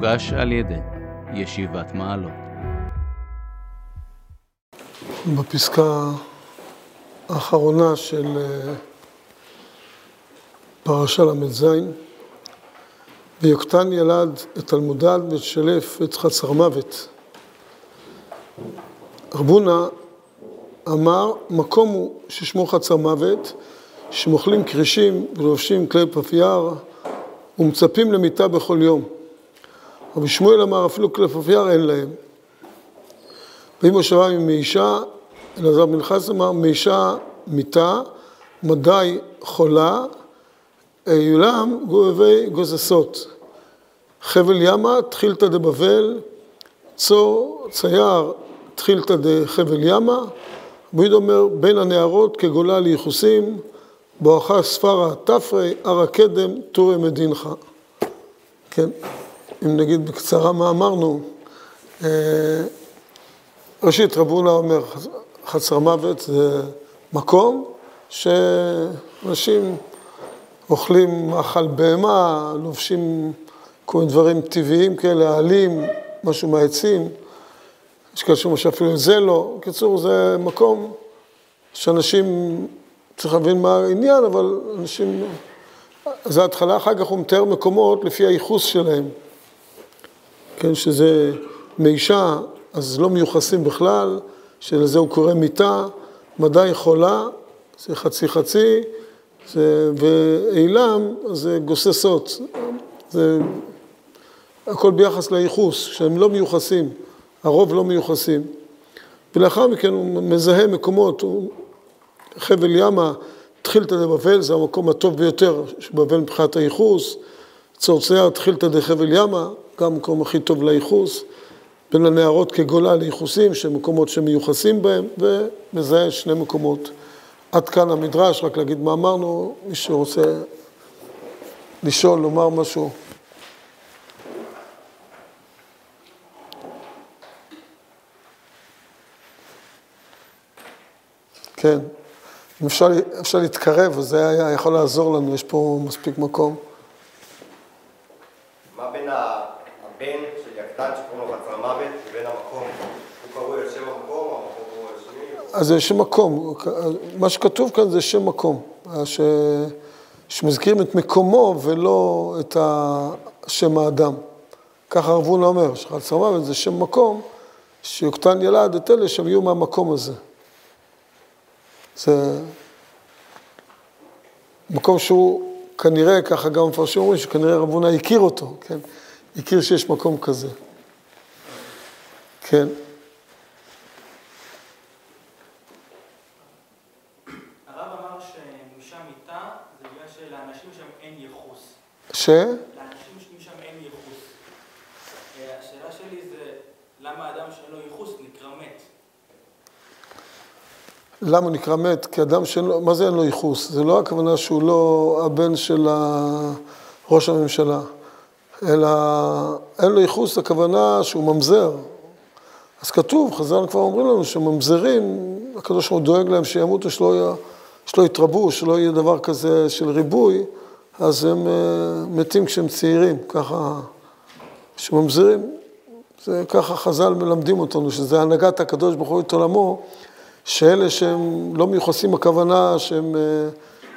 מוגש על ידי ישיבת מעלות. בפסקה האחרונה של אה, פרשה ל"ז, ויוקטן ילד את תלמודד ואת שלף את חצר מוות. רבונה אמר, מקום הוא ששמו חצר מוות, שמאכלים כרישים ולובשים כלי פפייר ומצפים למיטה בכל יום. רבי שמואל אמר, אפילו פפייר אין להם. ואם מושבה מאישה, אלעזר בן חס אמר, מאישה מיטה, מדי חולה, אילם גובבי גוזסות. חבל ימה, תחילתא דבבל, צור צייר, תחילתא דחבל ימה. רבי אומר, בין הנערות כגולה לייחוסים, בואכה ספרה תפרי, הר הקדם, טורי מדינך. כן, אם נגיד בקצרה מה אמרנו, אה, ראשית רבונה אומר, חצר מוות זה מקום שאנשים אוכלים מאכל בהמה, לובשים כל מיני דברים טבעיים כאלה, עלים, משהו מהעצים, יש כאלה שאומרים שאפילו זה לא. בקיצור, זה מקום שאנשים, צריך להבין מה העניין, אבל אנשים, זה ההתחלה, אחר כך הוא מתאר מקומות לפי הייחוס שלהם. כן, שזה מאישה, אז לא מיוחסים בכלל, שלזה הוא קורא מיטה, מדי חולה, זה חצי חצי, זה, ואילם זה גוססות, זה הכל ביחס לייחוס, שהם לא מיוחסים, הרוב לא מיוחסים. ולאחר מכן הוא מזהה מקומות, הוא, חבל ימה, תחילתא דבבל, זה המקום הטוב ביותר שבבל מבחינת הייחוס, צורצייר תחילתא דחבל ימה, גם המקום הכי טוב לייחוס, בין הנערות כגולה לייחוסים, שהם מקומות שמיוחסים בהם, ומזהה שני מקומות. עד כאן המדרש, רק להגיד מה אמרנו, מי שרוצה לשאול, לומר משהו. כן, אם אפשר, אפשר להתקרב, אז זה היה יכול לעזור לנו, יש פה מספיק מקום. מה בין הבן אז זה שם מקום, מה שכתוב כאן זה שם מקום, ש... שמזכירים את מקומו ולא את שם האדם. ככה רב הונא אומר, שחצר מוות זה שם מקום, שיוקטן ילד את אלה שהם יהיו מהמקום הזה. זה מקום שהוא כנראה, ככה גם מפרשים אומרים, שכנראה רב הונא הכיר אותו, כן? הכיר שיש מקום כזה. כן. הרב אמר שמשם מיטה זה בגלל שלאנשים שם אין ייחוס. ש? לאנשים שם אין ייחוס. אה, השאלה שלי זה, למה אדם שאין לו ייחוס נקרא מת? למה הוא נקרא מת? כי אדם שאין לו, מה זה אין לו ייחוס? זה לא הכוונה שהוא לא הבן של ראש הממשלה, אלא אין לו ייחוס, הכוונה שהוא ממזר. אז כתוב, חז"ל כבר אומרים לנו שממזרים, הקדוש ברוך הוא דואג להם שימותו, שלא, שלא יתרבו, שלא יהיה דבר כזה של ריבוי, אז הם uh, מתים כשהם צעירים, ככה, שממזרים, זה ככה חז"ל מלמדים אותנו, שזה הנהגת הקדוש ברוך הוא את עולמו, שאלה שהם לא מיוחסים הכוונה שהם, אה,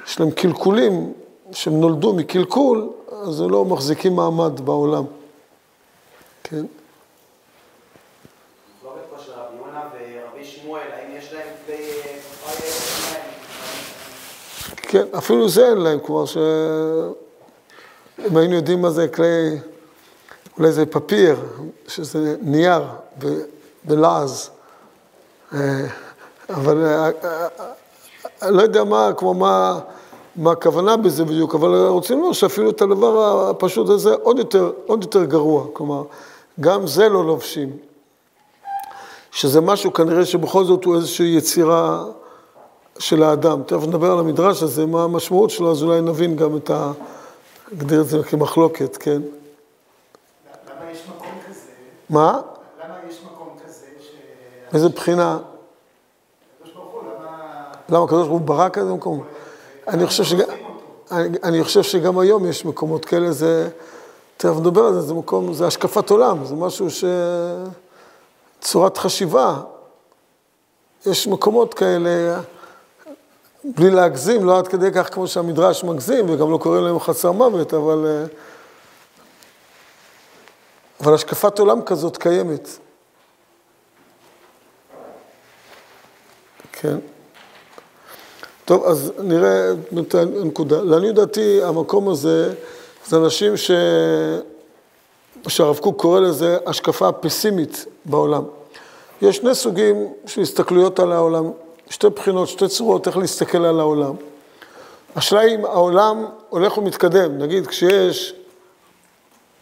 יש להם קלקולים, שהם נולדו מקלקול, אז הם לא מחזיקים מעמד בעולם. כן. מחלוקת פה של רבי יונה ורבי שמואל, האם יש להם כדי פראייר? כן, אפילו זה אין להם, כלומר ש... אם היינו יודעים מה זה כלי, אולי זה פפיר, שזה נייר ב- בלעז. אה, אבל אה, אה, אני לא יודע מה, כמו מה, מה הכוונה בזה בדיוק, אבל רוצים לומר שאפילו את הדבר הפשוט הזה עוד יותר, עוד יותר גרוע. כלומר, גם זה לא לובשים. שזה משהו כנראה שבכל זאת הוא איזושהי יצירה של האדם. תכף נדבר על המדרש הזה, מה המשמעות שלו, אז אולי נבין גם את ה... נגדיר את זה כמחלוקת, כן? למה יש מקום כזה? מה? למה יש מקום כזה ש... איזה בחינה? למה הקדוש ברוך הוא ברא כזה מקום? אני חושב שגם, אני, אני חושב שגם היום יש מקומות כאלה, זה, תכף נדבר על זה, זה מקום, זה השקפת עולם, זה משהו ש... צורת חשיבה. יש מקומות כאלה, בלי להגזים, לא עד כדי כך כמו שהמדרש מגזים, וגם לא קוראים להם חסר מוות, אבל... אה, אבל השקפת עולם כזאת קיימת. כן. טוב, אז נראה את הנקודה. לעניות דעתי, המקום הזה, זה אנשים ש... שהרב קוק קורא לזה השקפה פסימית בעולם. יש שני סוגים של הסתכלויות על העולם, שתי בחינות, שתי צורות איך להסתכל על העולם. השאלה אם העולם הולך ומתקדם, נגיד כשיש,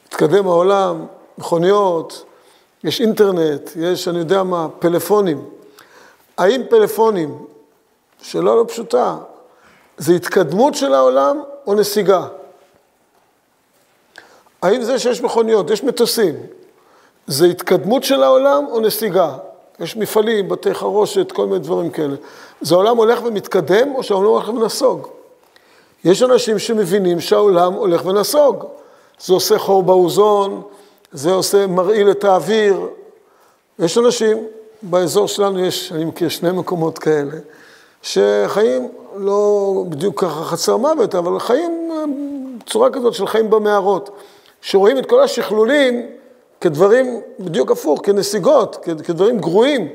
מתקדם העולם, מכוניות, יש אינטרנט, יש, אני יודע מה, פלאפונים. האם פלאפונים, שאלה לא פשוטה, זה התקדמות של העולם או נסיגה? האם זה שיש מכוניות, יש מטוסים, זה התקדמות של העולם או נסיגה? יש מפעלים, בתי חרושת, כל מיני דברים כאלה. זה העולם הולך ומתקדם או שהעולם הולך ונסוג? יש אנשים שמבינים שהעולם הולך ונסוג. זה עושה חור באוזון, זה עושה, מרעיל את האוויר. יש אנשים, באזור שלנו יש, אני מכיר שני מקומות כאלה, שחיים לא בדיוק ככה חצר מוות, אבל חיים בצורה כזאת של חיים במערות, שרואים את כל השכלולים כדברים בדיוק הפוך, כנסיגות, כדברים גרועים.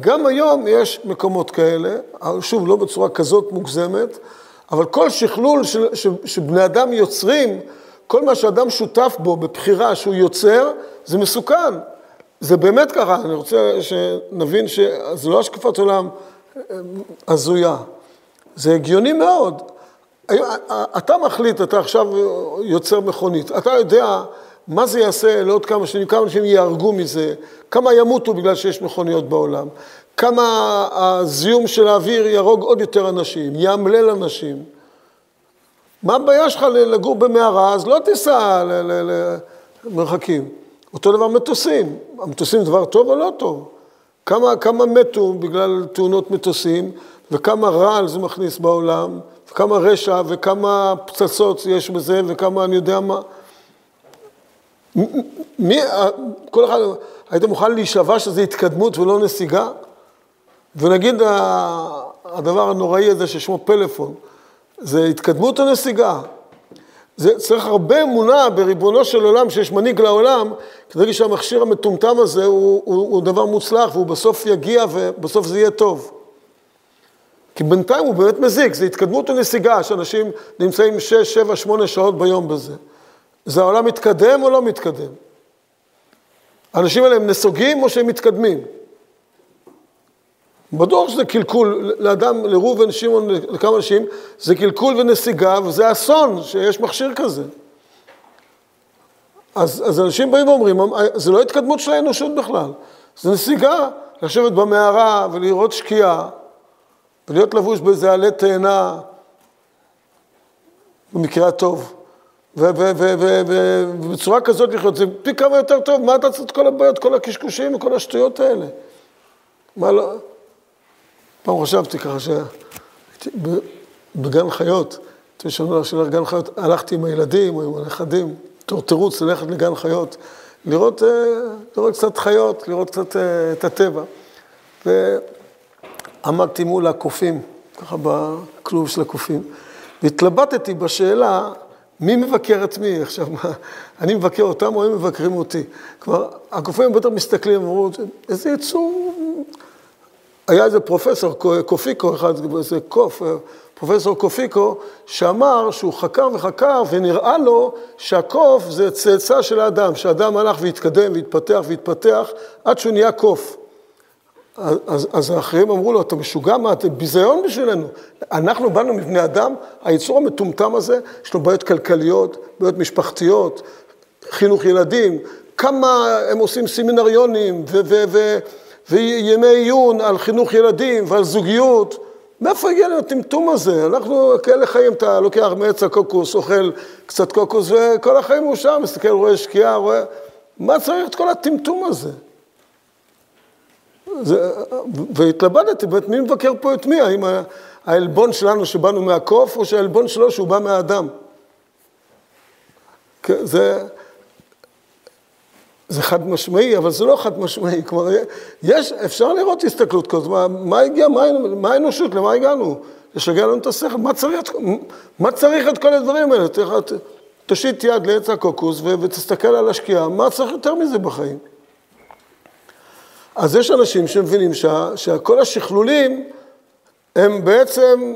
גם היום יש מקומות כאלה, שוב, לא בצורה כזאת מוגזמת, אבל כל שכלול ש, ש, שבני אדם יוצרים, כל מה שאדם שותף בו בבחירה שהוא יוצר, זה מסוכן. זה באמת ככה, אני רוצה שנבין שזה לא השקפת עולם אה, הזויה, זה הגיוני מאוד. אתה מחליט, אתה עכשיו יוצר מכונית, אתה יודע מה זה יעשה לעוד כמה שנים, כמה אנשים ייהרגו מזה, כמה ימותו בגלל שיש מכוניות בעולם, כמה הזיהום של האוויר יהרוג עוד יותר אנשים, יאמלל אנשים. מה הבעיה שלך לגור במערה, אז לא תיסע למרחקים. אותו דבר מטוסים, המטוסים דבר טוב או לא טוב? כמה, כמה מתו בגלל תאונות מטוסים, וכמה רעל זה מכניס בעולם, וכמה רשע, וכמה פצצות יש בזה, וכמה אני יודע מה. מי, כל אחד, היית מוכן להישבע שזה התקדמות ולא נסיגה? ונגיד הדבר הנוראי הזה ששמו פלאפון, זה התקדמות או נסיגה? זה צריך הרבה אמונה בריבונו של עולם, שיש מנהיג לעולם, כדי להגיד שהמכשיר המטומטם הזה הוא, הוא, הוא דבר מוצלח והוא בסוף יגיע ובסוף זה יהיה טוב. כי בינתיים הוא באמת מזיק, זה התקדמות או נסיגה, שאנשים נמצאים 6, 7, 8 שעות ביום בזה. זה העולם מתקדם או לא מתקדם? האנשים האלה הם נסוגים או שהם מתקדמים? בטוח שזה קלקול לאדם, לראובן, שמעון, לכמה אנשים, זה קלקול ונסיגה, וזה אסון שיש מכשיר כזה. אז, אז אנשים באים ואומרים, זה לא התקדמות של האנושות בכלל, זה נסיגה, לשבת במערה ולראות שקיעה, ולהיות לבוש באיזה עלה תאנה, במקרה הטוב. ובצורה כזאת לחיות, זה פי כמה יותר טוב, מה אתה צריך את כל הבעיות, כל הקשקושים וכל השטויות האלה? מה לא... פעם חשבתי ככה שבגן חיות, אתם שומעים של גן חיות, הלכתי עם הילדים או עם הנכדים, בתור תירוץ ללכת לגן חיות, לראות, אה, לראות קצת חיות, לראות קצת אה, את הטבע. ועמדתי מול הקופים, ככה בכלוב של הקופים, והתלבטתי בשאלה מי מבקר את מי? עכשיו, מה, אני מבקר אותם או הם מבקרים אותי? כלומר, הקופים בטח מסתכלים, אמרו, איזה יצור... היה איזה פרופסור, קופיקו אחד, איזה קוף, פרופסור קופיקו, שאמר שהוא חקר וחקר ונראה לו שהקוף זה צאצא של האדם, שהאדם הלך והתקדם והתפתח והתפתח עד שהוא נהיה קוף. אז, אז האחרים אמרו לו, אתה משוגע? מה, אתה ביזיון בשבילנו. אנחנו באנו מבני אדם, היצור המטומטם הזה, יש לו בעיות כלכליות, בעיות משפחתיות, חינוך ילדים, כמה הם עושים סמינריונים וימי עיון על חינוך ילדים ועל זוגיות. מאיפה הגיע לנו הטמטום הזה? אנחנו כאלה חיים, אתה לוקח מעץ הקוקוס, אוכל קצת קוקוס, וכל החיים הוא שם, מסתכל, רואה שקיעה, רואה... מה צריך את כל הטמטום הזה? זה, והתלבטתי, באמת, מי מבקר פה את מי? האם העלבון שלנו שבאנו מהקוף, או שהעלבון שלו שהוא בא מהאדם. כן, זה, זה חד משמעי, אבל זה לא חד משמעי. כלומר, יש, אפשר לראות הסתכלות כזאת. מה, מה הגיע, מה, מה האנושות, למה הגענו? לשגע לנו את השכל. מה צריך, מה צריך את כל הדברים האלה? תושיט יד לעץ הקוקוס ותסתכל על השקיעה, מה צריך יותר מזה בחיים? אז יש אנשים שמבינים שה, שכל השכלולים הם בעצם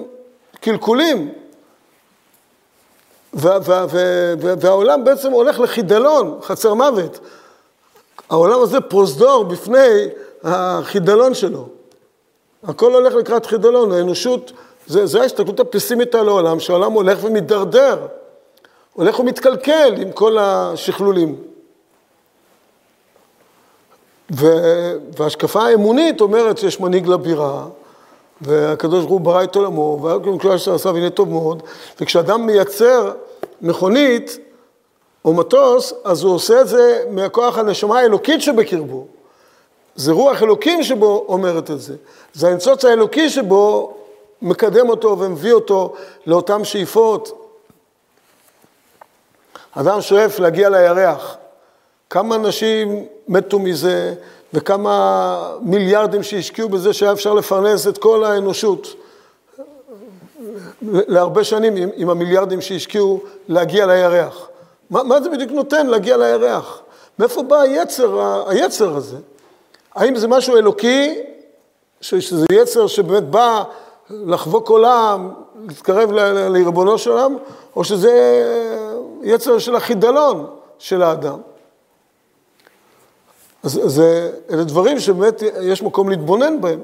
קלקולים. וה, וה, וה, והעולם בעצם הולך לחידלון, חצר מוות. העולם הזה פרוזדור בפני החידלון שלו. הכל הולך לקראת חידלון, האנושות, זה, זה ההסתכלות הפסימית על העולם, שהעולם הולך ומידרדר, הולך ומתקלקל עם כל השכלולים. וההשקפה האמונית אומרת שיש מנהיג לבירה, והקדוש ברוך הוא ברא את עולמו, והכל שעשה והנה טוב מאוד, וכשאדם מייצר מכונית או מטוס, אז הוא עושה את זה מכוח הנשמה האלוקית שבקרבו. זה רוח אלוקים שבו אומרת את זה. זה הניצוץ האלוקי שבו מקדם אותו ומביא אותו לאותן שאיפות. אדם שואף להגיע לירח. כמה אנשים מתו מזה, וכמה מיליארדים שהשקיעו בזה שהיה אפשר לפרנס את כל האנושות. להרבה שנים עם, עם המיליארדים שהשקיעו להגיע לירח. מה, מה זה בדיוק נותן להגיע לירח? מאיפה בא היצר, היצר הזה? האם זה משהו אלוקי, שזה יצר שבאמת בא לחבוק עולם, להתקרב לריבונו של עולם, או שזה יצר של החידלון של האדם? אז זה, אלה דברים שבאמת יש מקום להתבונן בהם.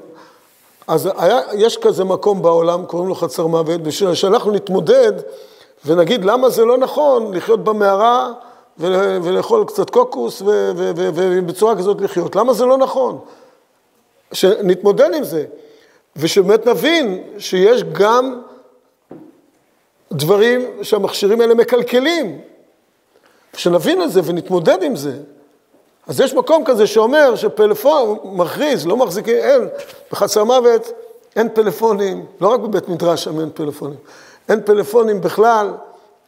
אז היה, יש כזה מקום בעולם, קוראים לו חצר מוות, בשביל שאנחנו נתמודד ונגיד למה זה לא נכון לחיות במערה ולאכול קצת קוקוס ובצורה כזאת לחיות. למה זה לא נכון? שנתמודד עם זה, ושבאמת נבין שיש גם דברים שהמכשירים האלה מקלקלים. שנבין את זה ונתמודד עם זה. אז יש מקום כזה שאומר שפלאפון מכריז, לא מחזיקים, אין, בחצר מוות אין פלאפונים, לא רק בבית מדרש שם אין פלאפונים, אין פלאפונים בכלל,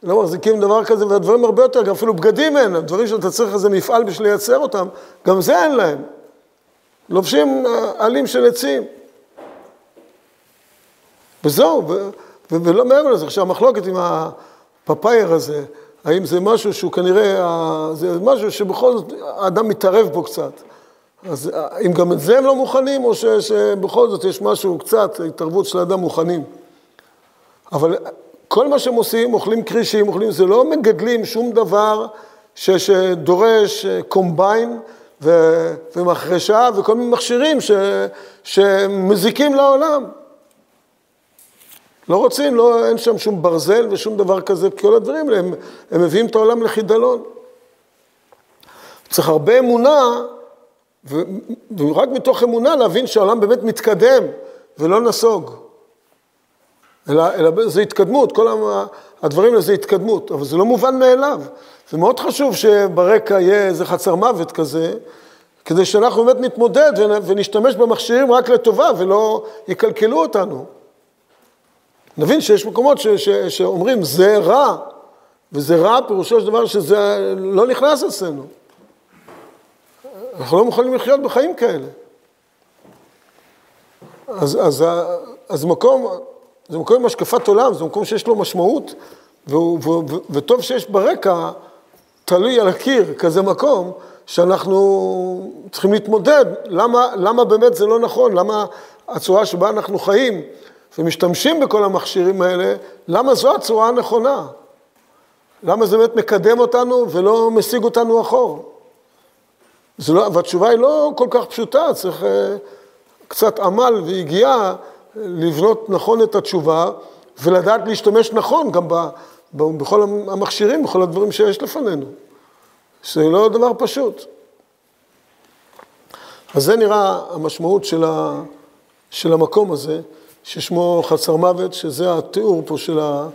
לא מחזיקים דבר כזה, והדברים הרבה יותר, גם אפילו בגדים אין, הדברים שאתה צריך איזה מפעל בשביל לייצר אותם, גם זה אין להם. לובשים אה, עלים של עצים. וזהו, ולא מעבר לזה. עכשיו, המחלוקת עם הפאפייר הזה, האם זה משהו שהוא כנראה, זה משהו שבכל זאת האדם מתערב פה קצת. אז אם גם את זה הם לא מוכנים, או ש, שבכל זאת יש משהו, קצת, התערבות של האדם מוכנים. אבל כל מה שהם עושים, אוכלים קרישים, אוכלים, זה לא מגדלים שום דבר ש, שדורש קומביין ו, ומחרשה וכל מיני מכשירים ש, שמזיקים לעולם. לא רוצים, לא, אין שם שום ברזל ושום דבר כזה, כל הדברים האלה, הם, הם מביאים את העולם לחידלון. צריך הרבה אמונה, ו, ורק מתוך אמונה להבין שהעולם באמת מתקדם ולא נסוג. אלא, אלא זה התקדמות, כל הדברים האלה זה התקדמות, אבל זה לא מובן מאליו. זה מאוד חשוב שברקע יהיה איזה חצר מוות כזה, כדי שאנחנו באמת נתמודד ונשתמש במכשירים רק לטובה ולא יקלקלו אותנו. נבין שיש מקומות ש, ש, שאומרים זה רע, וזה רע פירושו של דבר שזה לא נכנס אצלנו. אנחנו לא מוכנים לחיות בחיים כאלה. אז, אז, אז מקום, זה מקום עם השקפת עולם, זה מקום שיש לו משמעות, ו, ו, ו, וטוב שיש ברקע, תלוי על הקיר, כזה מקום, שאנחנו צריכים להתמודד. למה, למה באמת זה לא נכון? למה הצורה שבה אנחנו חיים ומשתמשים בכל המכשירים האלה, למה זו הצורה הנכונה? למה זה באמת מקדם אותנו ולא משיג אותנו אחור? לא, והתשובה היא לא כל כך פשוטה, צריך uh, קצת עמל ויגיעה לבנות נכון את התשובה ולדעת להשתמש נכון גם ב, ב, בכל המכשירים, בכל הדברים שיש לפנינו. זה לא דבר פשוט. אז זה נראה המשמעות של, ה, של המקום הזה. ששמו חצר מוות, שזה התיאור פה של ה...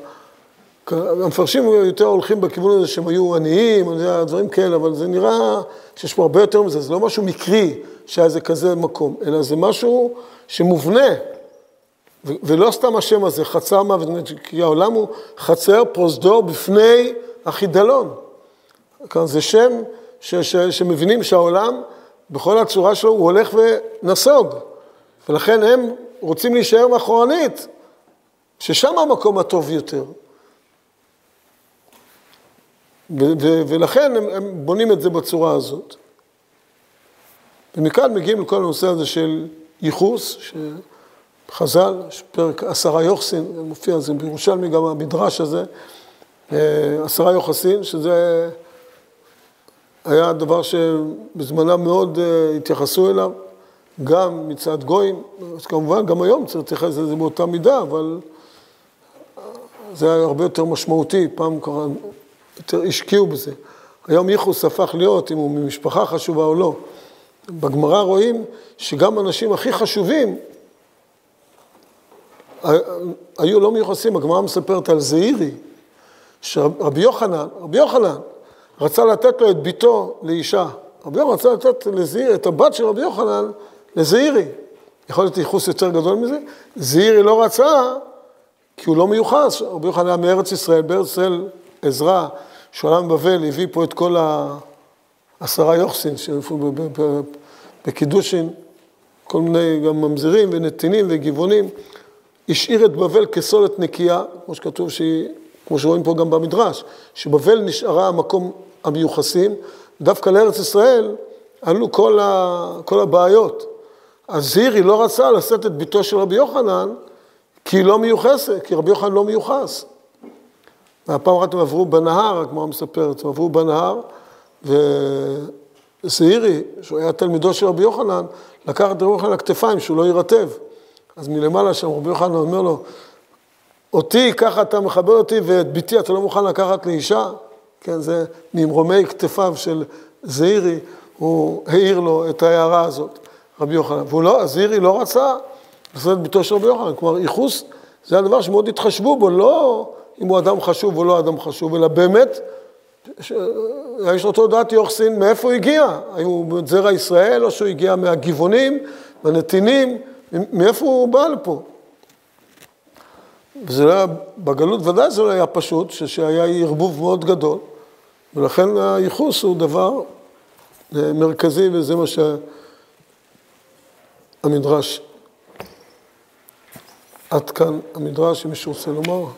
המפרשים יותר הולכים בכיוון הזה שהם היו עניים, דברים כאלה, אבל זה נראה שיש פה הרבה יותר מזה, זה לא משהו מקרי שהיה זה כזה מקום, אלא זה משהו שמובנה ו- ולא סתם השם הזה, חצר מוות, כי העולם הוא חצר פרוזדור בפני החידלון. כאן זה שם ש- ש- שמבינים שהעולם, בכל הצורה שלו, הוא הולך ונסוג. ולכן הם רוצים להישאר מאחורנית, ששם המקום הטוב יותר. ו- ו- ולכן הם, הם בונים את זה בצורה הזאת. ומכאן מגיעים לכל הנושא הזה של ייחוס, שחז"ל, פרק עשרה יוחסין, מופיע זה בירושלמי גם המדרש הזה, אה, עשרה יוחסין, שזה היה דבר שבזמנם מאוד אה, התייחסו אליו, גם מצד גויים, אז כמובן גם היום צריך להתייחס לזה באותה מידה, אבל זה היה הרבה יותר משמעותי, פעם ככה יותר השקיעו בזה. היום ייחוס הפך להיות אם הוא ממשפחה חשובה או לא. בגמרא רואים שגם אנשים הכי חשובים היו לא מיוחסים, הגמרא מספרת על זעירי, שרבי יוחנן, רבי יוחנן רצה לתת לו את ביתו לאישה. רבי יוחנן רצה לתת לזעירי, את הבת של רבי יוחנן לזעירי. יכול להיות ייחוס יותר גדול מזה. זעירי לא רצה, כי הוא לא מיוחס. רבי יוחנן היה מארץ ישראל, בארץ ישראל עזרא, שהוא עלה מבבל, הביא פה את כל העשרה יוחסין, בקידושין, כל מיני גם ממזירים ונתינים וגבעונים. השאיר את בבל כסולת נקייה, כמו שכתוב שהיא, כמו שרואים פה גם במדרש, שבבל נשארה המקום המיוחסים, דווקא לארץ ישראל עלו כל, ה, כל הבעיות. אז זירי לא רצה לשאת את ביתו של רבי יוחנן, כי היא לא מיוחסת, כי רבי יוחנן לא מיוחס. והפעם אחת הם עברו בנהר, הגמרא מספרת, הם עברו בנהר, וזעירי, שהוא היה תלמידו של רבי יוחנן, לקח את רבי יוחנן לכתפיים, שהוא לא יירטב. אז מלמעלה שם רבי יוחנן אומר לו, אותי, ככה אתה מכבד אותי, ואת ביתי אתה לא מוכן לקחת לאישה? כן, זה ממרומי כתפיו של זעירי, הוא העיר לו את ההערה הזאת, רבי יוחנן. והוא לא, זעירי לא רצה לעשות את ביתו של רבי יוחנן. כלומר, ייחוס זה הדבר שמאוד התחשבו בו, לא אם הוא אדם חשוב או לא אדם חשוב, אלא באמת, ש... יש לו תעודת יוחסין, מאיפה הוא הגיע? האם הוא זרע ישראל, או שהוא הגיע מהגבעונים, מהנתינים, מאיפה הוא בא לפה? וזה לא היה, בגלות ודאי זה לא היה פשוט, שהיה ערבוב מאוד גדול, ולכן הייחוס הוא דבר מרכזי, וזה מה שהמדרש, עד כאן המדרש, אם מישהו רוצה לומר.